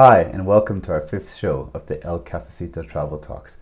Hi, and welcome to our fifth show of the El Cafecito Travel Talks,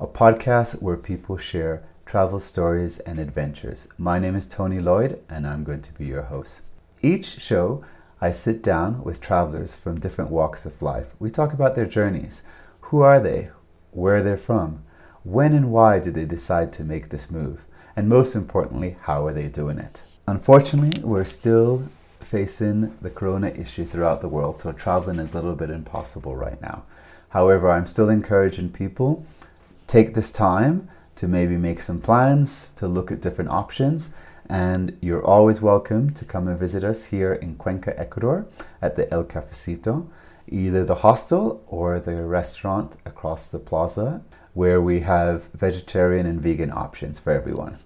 a podcast where people share travel stories and adventures. My name is Tony Lloyd, and I'm going to be your host. Each show, I sit down with travelers from different walks of life. We talk about their journeys. Who are they? Where are they're from? When and why did they decide to make this move? And most importantly, how are they doing it? Unfortunately, we're still facing the corona issue throughout the world, so traveling is a little bit impossible right now. However, I'm still encouraging people take this time to maybe make some plans, to look at different options, and you're always welcome to come and visit us here in Cuenca, Ecuador at the El Cafecito, either the hostel or the restaurant across the plaza where we have vegetarian and vegan options for everyone.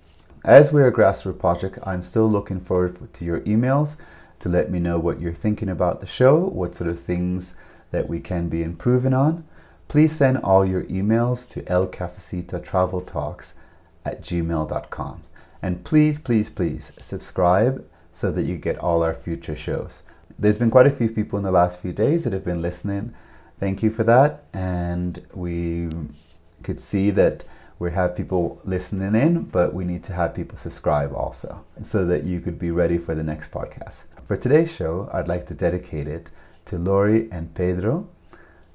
As we're a grassroots project, I'm still looking forward to your emails to let me know what you're thinking about the show, what sort of things that we can be improving on. Please send all your emails to elcafecitotraveltalks at gmail.com. And please, please, please subscribe so that you get all our future shows. There's been quite a few people in the last few days that have been listening. Thank you for that. And we could see that we have people listening in, but we need to have people subscribe also so that you could be ready for the next podcast. For today's show, I'd like to dedicate it to Lori and Pedro,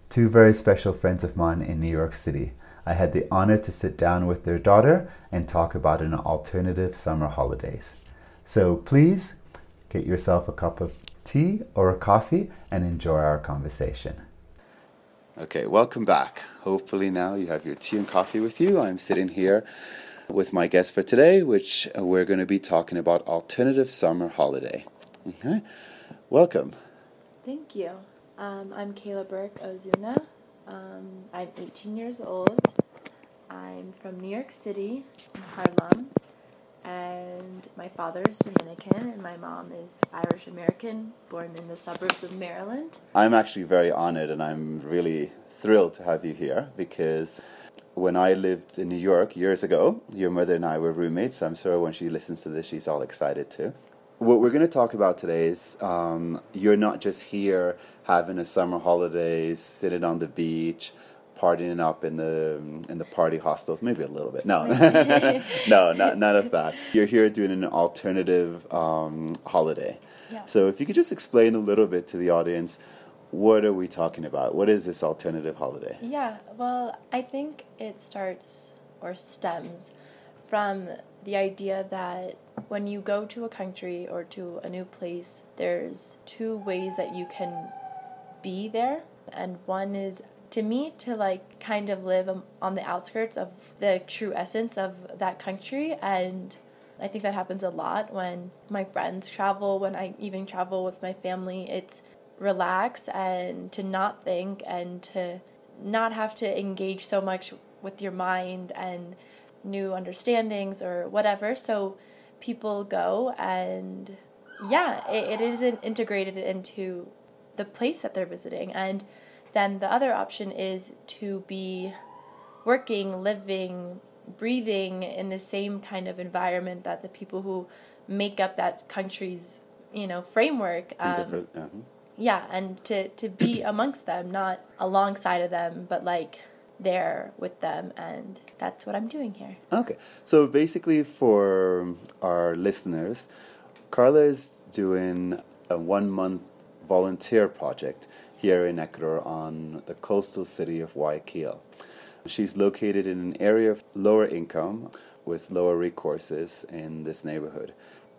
two very special friends of mine in New York City. I had the honor to sit down with their daughter and talk about an alternative summer holidays. So please get yourself a cup of tea or a coffee and enjoy our conversation. Okay, welcome back. Hopefully, now you have your tea and coffee with you. I'm sitting here with my guest for today, which we're going to be talking about alternative summer holiday. Okay, welcome. Thank you. Um, I'm Kayla Burke Ozuna. Um, I'm 18 years old. I'm from New York City, in Harlem, and my father is Dominican and my mom is Irish American, born in the suburbs of Maryland. I'm actually very honored and I'm really thrilled to have you here because when I lived in New York years ago, your mother and I were roommates. So I'm sure when she listens to this, she's all excited too. What we're going to talk about today is um, you're not just here having a summer holidays, sitting on the beach, partying up in the in the party hostels, maybe a little bit. No, no, not none of that. You're here doing an alternative um, holiday. Yeah. So if you could just explain a little bit to the audience, what are we talking about? What is this alternative holiday? Yeah, well, I think it starts or stems from the idea that when you go to a country or to a new place, there's two ways that you can be there. And one is to me to like kind of live on the outskirts of the true essence of that country and I think that happens a lot when my friends travel, when I even travel with my family. It's relax and to not think and to not have to engage so much with your mind and new understandings or whatever. So people go and yeah, it, it isn't integrated into the place that they're visiting. And then the other option is to be working, living, breathing in the same kind of environment that the people who make up that country's you know framework um, uh-huh. yeah and to to be amongst them not alongside of them but like there with them and that's what i'm doing here okay so basically for our listeners Kayla is doing a one month volunteer project here in Ecuador on the coastal city of Guayaquil. She's located in an area of lower income with lower recourses in this neighborhood.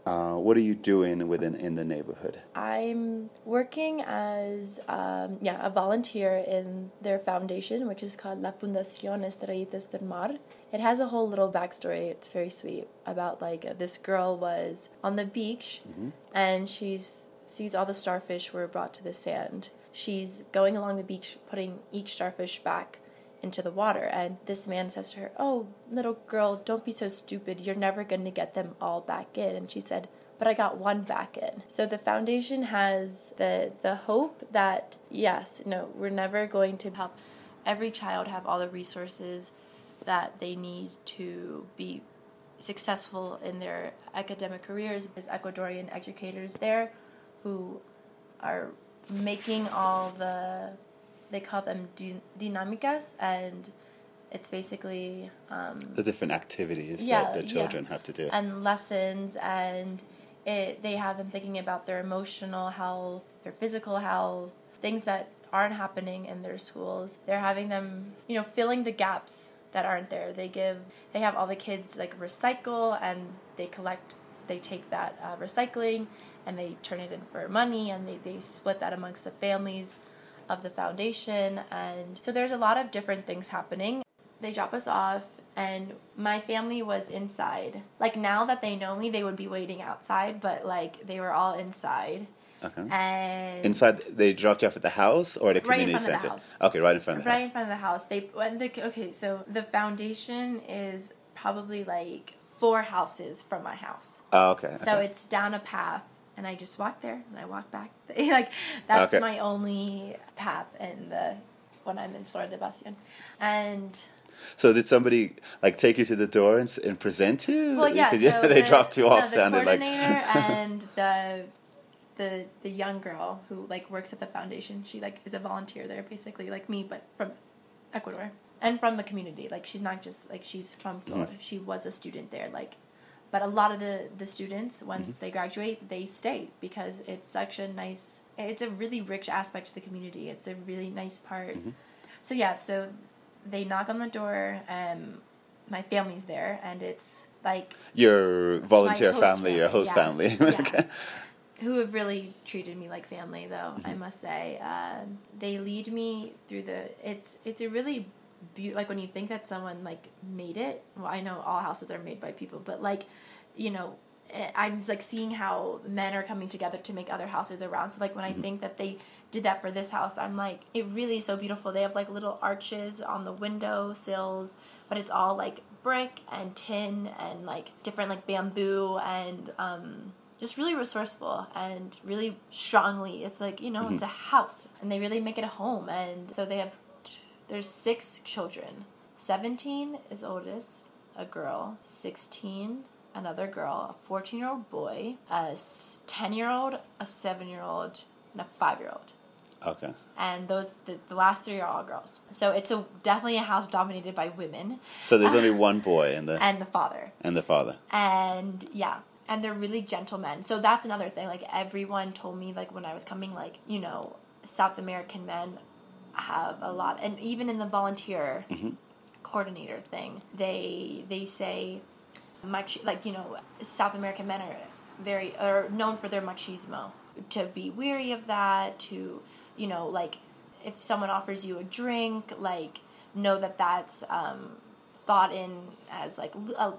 Uh, what are you doing within in the neighborhood? I'm working as um, yeah a volunteer in their foundation, which is called La Fundación Estrellitas del Mar. It has a whole little backstory. It's very sweet about like this girl was on the beach mm-hmm. and she's sees all the starfish were brought to the sand she's going along the beach putting each starfish back into the water and this man says to her oh little girl don't be so stupid you're never going to get them all back in and she said but I got one back in. So the foundation has the the hope that yes, no, we're never going to help every child have all the resources that they need to be successful in their academic careers. There's Ecuadorian educators there who are making all the they call them din- dinamicas and it's basically um, The different activities Yeah, that the yeah. children have to do. and lessons and it they have them thinking about their emotional health their physical health things that aren't happening in their schools they're having them you know filling the gaps that aren't there they give they have all the kids like recycle and they collect they take that uh, recycling and they turn it in for money and they, they split that amongst the families of the foundation and so there's a lot of different things happening they drop us off and my family was inside like now that they know me they would be waiting outside but like they were all inside Okay. and Inside, they dropped you off at the house or the Right in community the center? house. Okay, right in front of the right house. Right in front of the house they the okay so the foundation is probably like four houses from my house Oh, okay. so okay. it's down a path and i just walk there and i walk back like that's Okay. my only path in the when i'm in flor de Bastión and So did somebody like take you to the door and, and present you? Well, yeah. Because so they the, dropped you no, off. the sounded like and the the the young girl who like works at the foundation. She like is a volunteer there, basically like me, but from Ecuador and from the community. Like she's not just like she's from Florida. Mm-hmm. She was a student there. Like, but a lot of the the students once they graduate, they stay because it's such a nice. It's a really rich aspect to the community. It's a really nice part. So yeah, so they knock on the door. Um, my family's there, and it's like your volunteer host family, your host yeah. family. Okay. who have really treated me like family though i must say um, they lead me through the it's it's a really beau- like when you think that someone like made it well i know all houses are made by people but like you know eh, i'm like seeing how men are coming together to make other houses around. So like when i think that they did that for this house i'm like it really is so beautiful. They have like little arches on the window sills but it's all like brick and tin and like different like bamboo and um just really resourceful and really strongly. It's like you know it's a house and they really make it a home. And so they have there's six children. 17 is oldest a girl. 16 another girl a 14 year old boy a 10 year old a 7 year old and a 5 year old Okay. and those the, the last three are all girls. So it's a definitely a house dominated by women. So there's only one boy and the and the father. And the father. and yeah. And they're really gentlemen. So that's another thing. Like everyone told me like when i was coming like you know south american men have a lot and even in the volunteer mm-hmm. coordinator thing they they say mach- like you know south american men are very are known for their machismo to be weary of that to you know like if someone offers you a drink like know that that's um thought in as like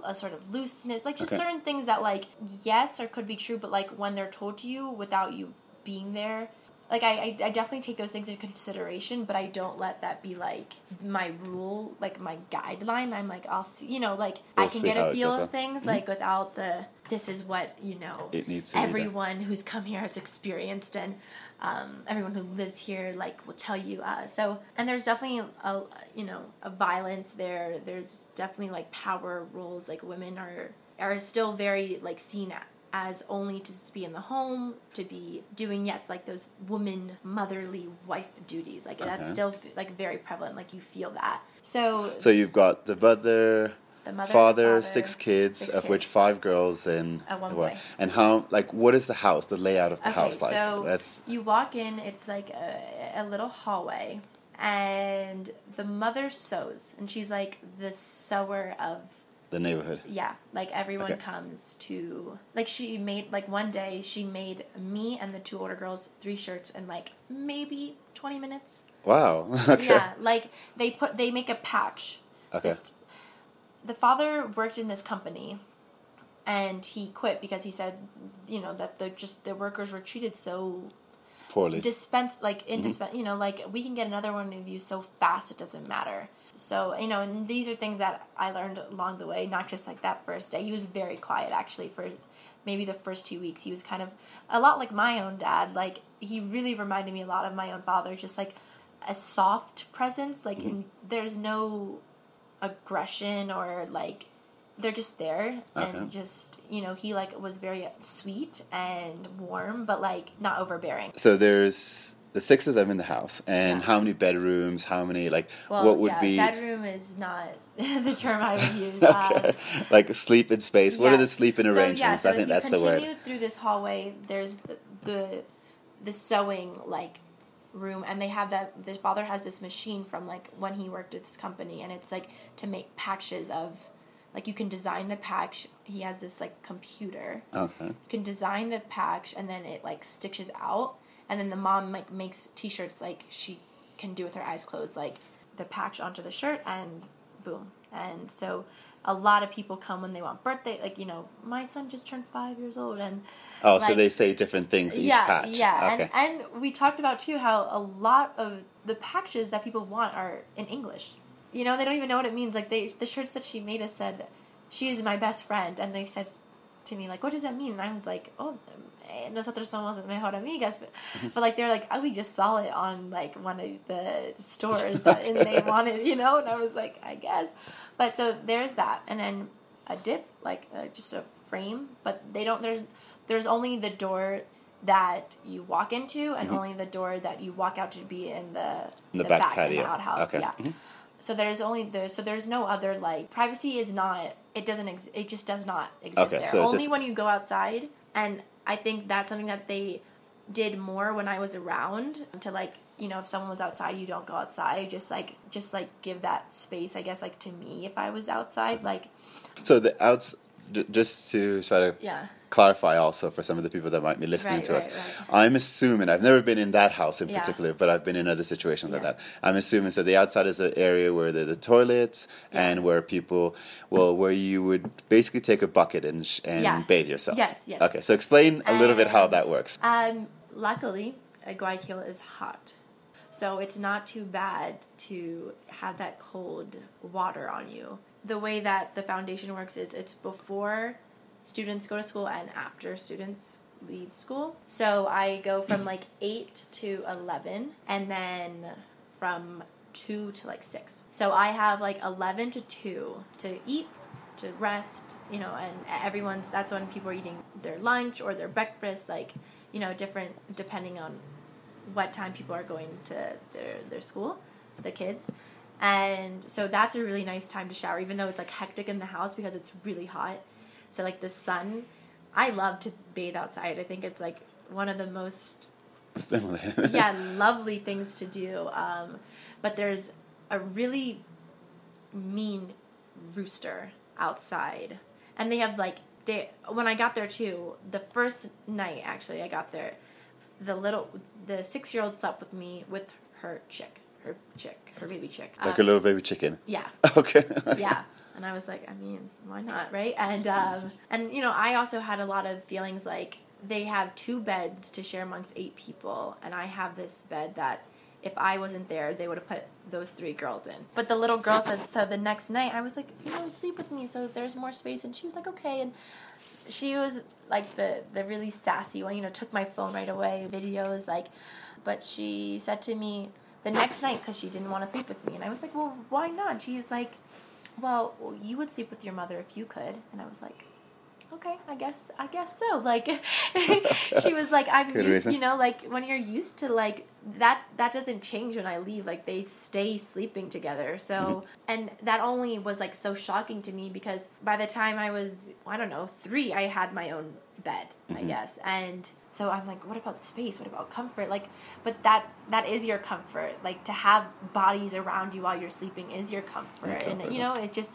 a sort of looseness like just Okay. certain things that like yes or could be true but like when they're told to you without you being there like I, I, I definitely take those things into consideration but i don't let that be like my rule like my guideline. I'm like i'll see you know like i We'll can get a feel of things like without the this is what you know It needs everyone who's come here has experienced and um, everyone who lives here like will tell you uh, so and there's definitely a you know a violence there. There's definitely like power roles like women are are still very like seen as only to be in the home to be doing yes like those woman motherly wife duties like that's still like very prevalent like you feel that so So you've got the mother, the mother father, father, six kids, six of kids. which five girls and And one boy. And how like what is the house? The layout of the Okay, house like? so That's you walk in, it's like a, a little hallway, and the mother sews, and she's like the sewer of the neighborhood. yeah, like everyone Okay. comes to like she made like one day she made me and the two older girls three shirts in like maybe twenty minutes. Wow. okay. Yeah, like they put they make a patch. Okay. This- the father worked in this company and he quit because he said, you know, that the just the workers were treated so Poorly. dispense like mm-hmm. indispense you know like we can get another one of you so fast it doesn't matter so you know and these are things that i learned along the way not just like that first day. He was very quiet actually for maybe the first two weeks. He was kind of a lot like my own dad. Like he really reminded me a lot of my own father just like a soft presence. Like in, there's no aggression or like they're just there Okay. and just you know he like was very sweet and warm but like not overbearing. So there's the six of them in the house, and Yeah. how many bedrooms? How many like Well, what would yeah, be bedroom is not the term I would use. okay. Um, like sleep in space? What are the sleeping So, arrangements? yeah, so I think that's the word. through this hallway, there's the, the the sewing like room, and they have that. The father has this machine from like when he worked at this company, and it's like to make patches of, like you can design the patch. He has this like computer. Okay. You can design the patch, and then it like stitches out, and then the mom like makes t-shirts like she can do with her eyes closed, like the patch onto the shirt, and boom. And so a lot of people come when they want birthday, like you know, my son just turned five years old, and Oh, so they say different things each yeah, patch. yeah, Okay. and and we talked about too how a lot of the patches that people want are in English. You know, they don't even know what it means. Like they, the shirts that she made us said, "She is my best friend," and they said to me like, "What does that mean?" And I was like, "Oh, eh, nosotros somos mejor amigas," but, but like they're like, "Oh, we just saw it on like one of the stores, that, and they wanted, you know," and I was like, "I guess," but so there's that, and then a dip, like uh, just a frame, but they don't. There's there's only the door that you walk into, and only the door that you walk out to be in the Mm-hmm. In the back in patio. the outhouse. Okay. Yeah. Mhm. So there's only the so there's no other like privacy is not it doesn't ex- it just does not exist Okay, there. so it's only just- when you go outside, and I think that's something that they did more when I was around to like you know if someone was outside you don't go outside just like just like give that space I guess like to me if I was outside mm-hmm. like So the outs, just to try to yeah clarify also for some of the people that might be listening Right, to us. right, right. I'm assuming I've never been in that house in Yeah. particular, but I've been in other situations like that. I'm assuming so the outside is an area where there's the toilets Yeah. and where people, well, where you would basically take a bucket and sh- and Yeah. bathe yourself. Yes, yes. Okay, so explain a little bit how that works. Um, luckily, Guayaquil is hot, so it's not too bad to have that cold water on you. The way that the foundation works is it's before students go to school and after students leave school. So I go from like 8 to 11 and then from 2 to like 6. So I have like 11 to 2 to eat, to rest, you know, and everyone's that's when people are eating their lunch or their breakfast like, you know, different depending on what time people are going to their their school, the kids. And so that's a really nice time to shower even though it's like hectic in the house because it's really hot. So like the sun, I love to bathe outside. I think it's like one of the most Stimulating. yeah lovely things to do. Um, but there's a really mean rooster outside, and they have like they when I got there too. The first night actually I got there, the little the six year old slept with me with her chick, her chick, her baby chick. like Um, a little baby chicken. yeah Okay. yeah and i was like i mean why not right? And um and you know i also had a lot of feelings like they have two beds to share amongst eight people and i have this bed that if i wasn't there they would have put those three girls in. But the little girl says so the next night i was like you know sleep with me so there's more space. And she was like okay. And she was like the the really sassy one you know took my phone right away videos like but she said to me the next night because she didn't want to sleep with me. And i was like well why not? She's like well you would sleep with your mother if you could and i was like okay i guess i guess so like she was like i'm Good used reason. you know like when you're used to like that that doesn't change when i leave like they stay sleeping together so Mm-hmm. and that only was like so shocking to me because by the time i was i don't know three i had my own bed Mm-hmm. i guess and so i'm like what about space? What about comfort? Like but that that is your comfort. Like to have bodies around you while you're sleeping is your comfort. Your and you know it's just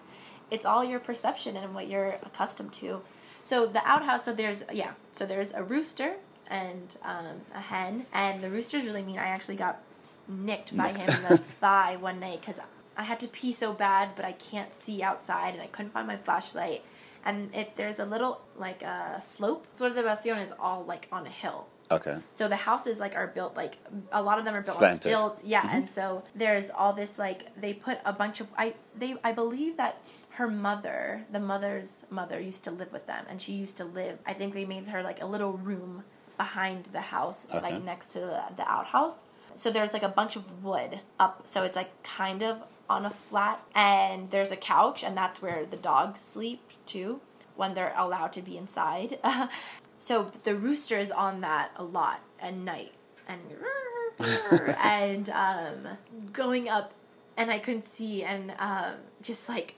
it's all your perception and what you're accustomed to. So the outhouse so there's yeah so there's a rooster and um, a hen. And the rooster's really mean i actually got nicked by him in the thigh one night because i had to pee so bad but i can't see outside and i couldn't find my flashlight and if there's a little like a slope flor de Bastión is all like on a hill Okay. so the houses like are built like a lot of them are built Slanted. on stilts. Yeah, mm-hmm. and so there's all this like they put a bunch of I they I believe that her mother, the mother's mother, used to live with them, and she used to live. I think they made her like a little room behind the house, Okay. like next to the, the outhouse. So there's like a bunch of wood up, so it's like kind of on a flat, and there's a couch, and that's where the dogs sleep too when they're allowed to be inside. so the rooster is on that a lot at night, and and um, going up, and I couldn't see, and um, just like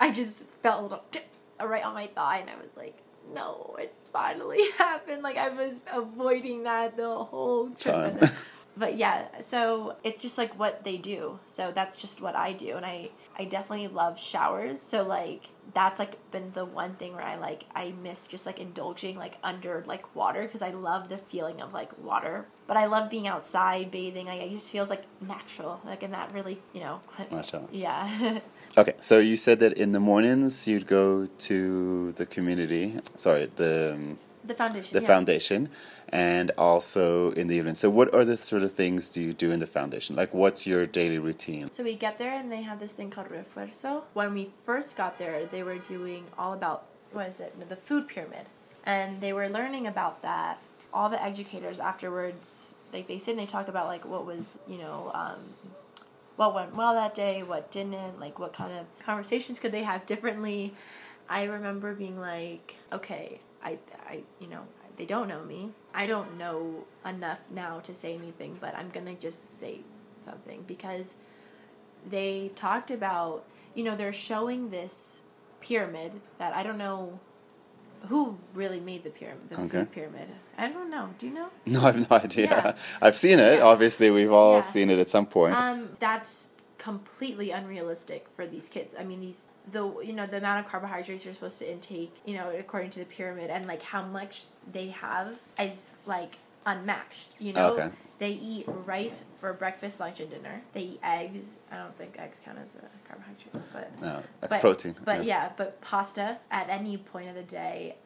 I just felt right on my thigh, and I was like, no, it finally happened. Like I was avoiding that the whole trip. Time. But yeah, so it's just like what they do. So that's just what I do, and I I definitely love showers. So like that's like been the one thing where I like I miss just like indulging like under like water because I love the feeling of like water. But I love being outside bathing. Like it just feels like natural. Like and that really you know. Mashallah. Yeah. Okay, so you said that in the mornings you'd go to the community, sorry, the um, the foundation. the yeah. foundation, and also in the evening. So, what are the sort of things do you do in the foundation? Like, what's your daily routine? So we get there and they have this thing called refuerzo. When we first got there, they were doing all about what is it? The food pyramid, and they were learning about that. All the educators afterwards, like they sit and they talk about like what was you know. Um, what went well that day, what didn't, like what kind of conversations could they have differently. I remember being like, okay, I, I, you know, they don't know me. I don't know enough now to say anything, but I'm gonna just say something because they talked about, you know, they're showing this pyramid that I don't know who really made the pyramid, the Okay. food pyramid. I don't know. Do you know? No, I have no idea. Yeah. I've seen it. Yeah. Obviously, we've all Yeah. seen it at some point. Um, that's completely unrealistic for these kids. I mean, these the you know the amount of carbohydrates you're supposed to intake, you know, according to the pyramid, and like how much they have is like unmatched. You know, Okay. they eat rice for breakfast, lunch, and dinner. They eat eggs. I don't think eggs count as a carbohydrate, but no, like but, protein. But yeah. but pasta at any point of the day,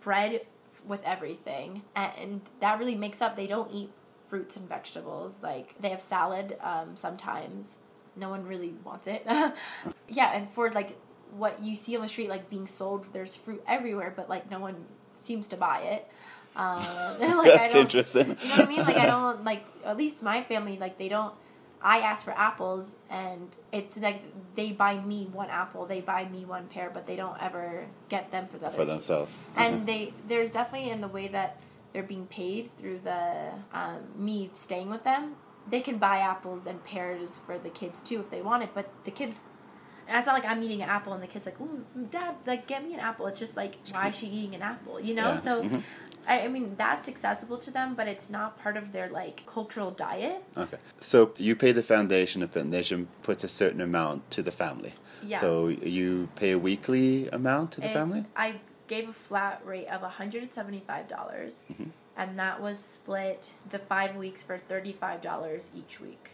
bread with everything, and that really makes up. They don't eat fruits and vegetables. Like they have salad um, sometimes. No one really wants it. yeah, and for like what you see on the street, like being sold, there's fruit everywhere, but like no one seems to buy it. Um, like, I That's interesting. you know what I mean? Like I don't like at least my family like they don't. I ask for apples and it's like they buy me one apple, they buy me one pear, but they don't ever get them for the for themselves. And they there's definitely in the way that they're being paid through the um, me staying with them. They can buy apples and pears for the kids too if they want it, but the kids. And it's not like I'm eating an apple and the kid's like, "Ooh, Dad, like get me an apple." It's just like, why is she eating an apple? You know? Yeah. So, Mhm. I, I mean, that's accessible to them, but it's not part of their like cultural diet. Okay. So you pay the foundation, and foundation puts a certain amount to the family. Yeah. So you pay a weekly amount to the It's- family? I gave a flat rate of $175, dollars Mm-hmm. and that was split the five weeks for $35 each week.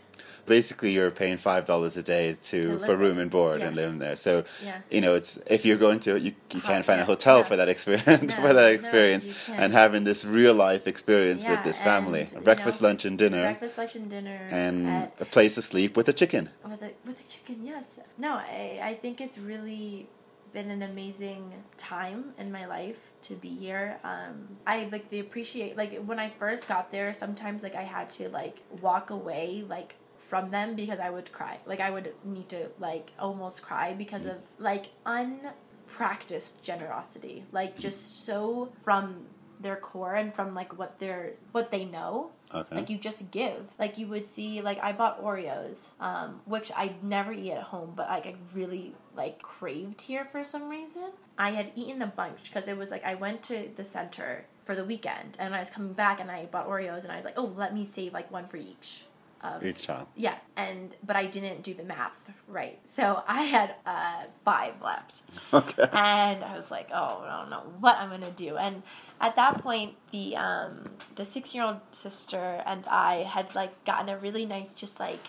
Basically, you're paying five dollars a day to, To for room and board Yeah. and living there. So Yeah. you know, it's if you're going to you, you can't find a hotel yeah. for that experience No, for that experience can't. and having this real life experience with this family, and, breakfast, know, lunch, and dinner, Breakfast, lunch, and dinner. and at- a place to sleep with a chicken. with a with a chicken yes no i i think it's really been an amazing time in my life to be here um i like the appreciate like when i first got there sometimes like i had to like walk away like from them because i would cry like i would need to like almost cry because of like unpracticed generosity like just so from their core and from like what they're what they know Okay. like you just give. Like you would see, like I bought Oreos, um, which I never eat at home, but like I really like craved here for some reason. I had eaten a bunch because it was like I went to the center for the weekend and I was coming back and I bought Oreos and I was like, oh, let me save like one for each. Of, Each child. yeah, and but I didn't do the math right, so I had uh, five left Okay. and I was like, oh, I don't know what I'm gonna do. And at that point, the um, the six year old sister and I had like gotten a really nice, just like,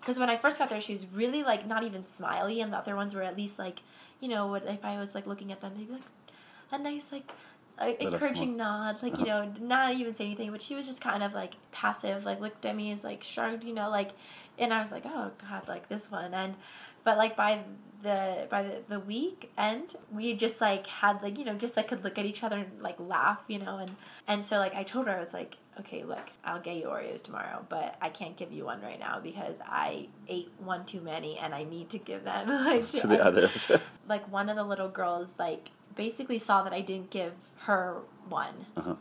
because when I first got there, she was really like not even smiley, and the other ones were at least like, you know, what if I was like looking at them, they'd be like, a nice like. A encouraging nod, like you uh-huh. know, not even say anything, but she was just kind of like passive, like looked at me as like shrugged, you know, like, and I was like, oh god, like this one, and but like by the by the, the week end we just like had like you know just like could look at each other and like laugh you know and and so like i told her i was like okay look i'll get you oreos tomorrow but i can't give you one right now because i ate one too many and i need to give them. Like to the others. like one of the little girls like basically saw that i didn't give her one Uh-huh.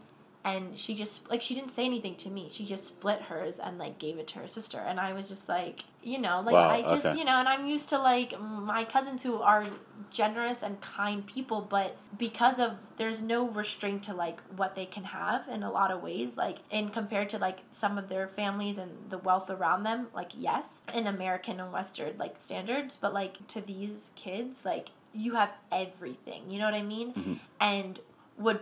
and she just like she didn't say anything to me she just split hers and like gave it to her sister and i was just like you know like Wow, i just okay. you know and i'm used to like my cousins who are generous and kind people but because of there's no restraint to like what they can have in a lot of ways like in compared to like some of their families and the wealth around them like yes in american and western like standards but like to these kids like you have everything you know what i mean Mm-hmm. and would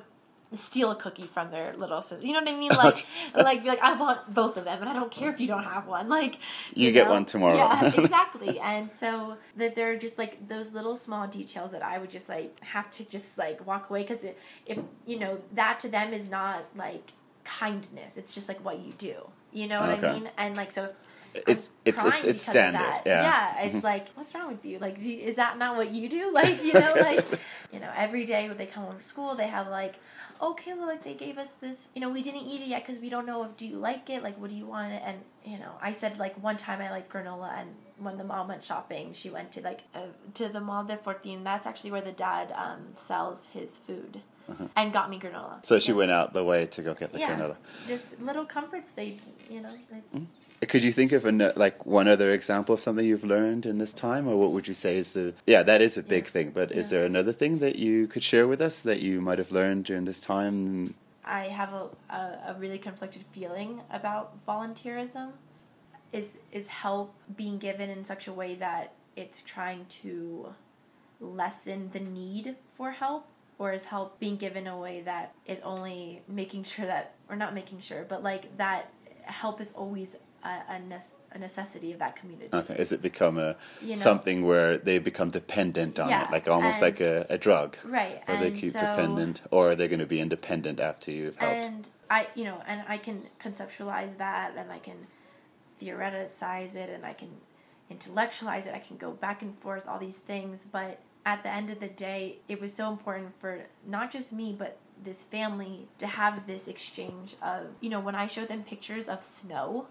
steal a cookie from their little sister. You know what I mean? Like, like, be like I want both of them, and I don't care if you don't have one. Like, You get one tomorrow. Yeah, exactly. and so that they're just like those little small details that I would just like have to just like walk away because if you know that to them is not like kindness. It's just like what you do. You know what Okay. I mean? And like so. It's- it's- it's- it's standard, yeah. Yeah, it's like, what's wrong with you? Like, you- is that not what you do? Like, you know, like, you know, every day when they come home from school, they have like, oh, Kayla, like they gave us this, you know, we didn't eat it yet because we don't know if do you like it, like, what do you want? And you know, I said like one time I like granola, and when the mom went shopping, she went to like uh, to the Mall del Fortín. That's actually where the dad um, sells his food, and got me granola. Uh-huh. So she Yeah. went out the way to go get the Yeah, granola. just little comforts. They, you know, it's. Could you think of an, like one other example of something you've learned in this time, or what would you say is the? Yeah, that is a big Yeah. thing. But is there another thing that you could share with us that you might have learned during this time? I have a, a, a really conflicted feeling about volunteerism. Is is help being given in such a way that it's trying to lessen the need for help, or is help being given in a way that is only making sure that, or not making sure, but like that help is always a, a, nece- a necessity of that community. Okay, is it become a You know? something where they become dependent on Yeah, it, like almost and- like a, a drug, Right, where they keep so- dependent, or are they going to be independent after you've helped? And I, you know, and I can conceptualize that, and I can theoreticize it, and I can intellectualize it. I can go back and forth, all these things. But at the end of the day, it was so important for not just me, but this family to have this exchange of, you know, when I showed them pictures of snow,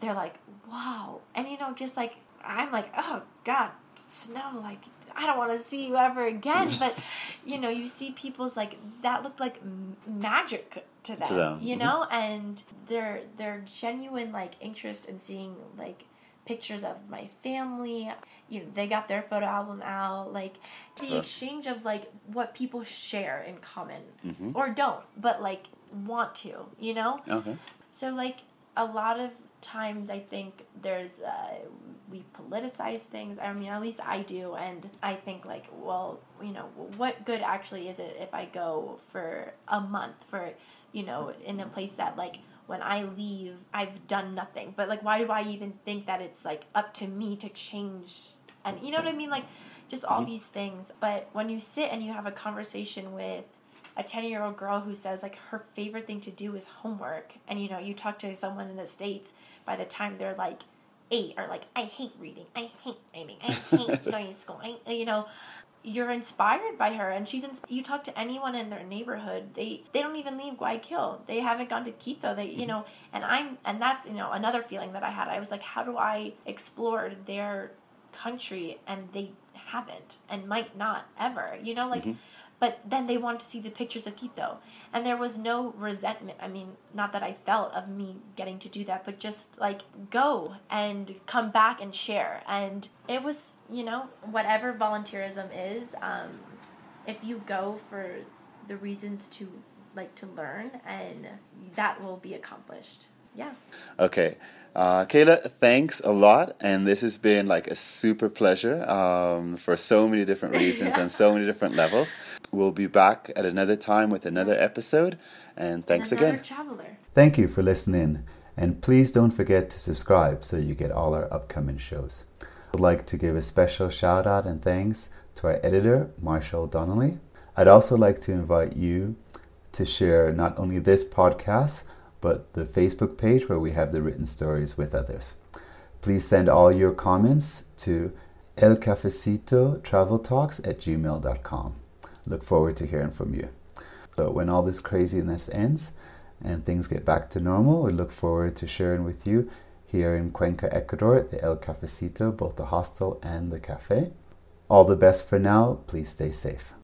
they're like, wow. And, you know, just like, I'm like, oh, God, snow, like, I don't want to see you ever again. But, you know, you see people's, like, that looked like magic to them, them, you mhm. know? And their, their genuine, like, interest in seeing, like, pictures of my family. You know, they got their photo album out. Like the exchange of like what people share in common Mm-hmm. or don't, but like want to. You know. Okay. So like a lot of times I think there's uh, we politicize things. I mean, at least I do, and I think like, well, you know, what good actually is it if I go for a month for, you know, in a place that like when I leave I've done nothing. But like, why do I even think that it's like up to me to change? And you know what I mean, like just all these things. But when you sit and you have a conversation with a 10 year old girl who says like her favorite thing to do is homework. And you know you talk to someone in the states by the time they're like eight or like i hate reading. I hate writing. I hate going to school. I, you know you're inspired by her. And she's in, you talk to anyone in their neighborhood they they don't even leave guayaquil. They haven't gone to quito. They you know and i'm and that's you know another feeling that i had. I was like how do i explore their country? And they haven't and might not ever you know like mm-hmm. But then they wanted to see the pictures of Quito. And there was no resentment. I mean, not that I felt of me getting to do that, but just like go and come back and share. And it was, you know, whatever volunteerism is, um, if you go for the reasons to like to learn, and that will be accomplished. Yeah. Okay. Uh, Kayla, thanks a lot. And this has been like a super pleasure um, for so many different reasons and so many different levels. We'll be back at another time with another episode. And thanks Another again. traveler. Thank you for listening, and please don't forget to subscribe so you get all our upcoming shows. I'd like to give a special shout out and thanks to our editor, Marshall Donnelly. I'd also like to invite you to share not only this podcast, but the Facebook page where we have the written stories with others. Please send all your comments to elcafecitotraveltalks at gmail.com. Look forward to hearing from you. So when all this craziness ends and things get back to normal, we look forward to sharing with you here in Cuenca, Ecuador, at the El Cafecito, both the hostel and the cafe. All the best for now. Please stay safe.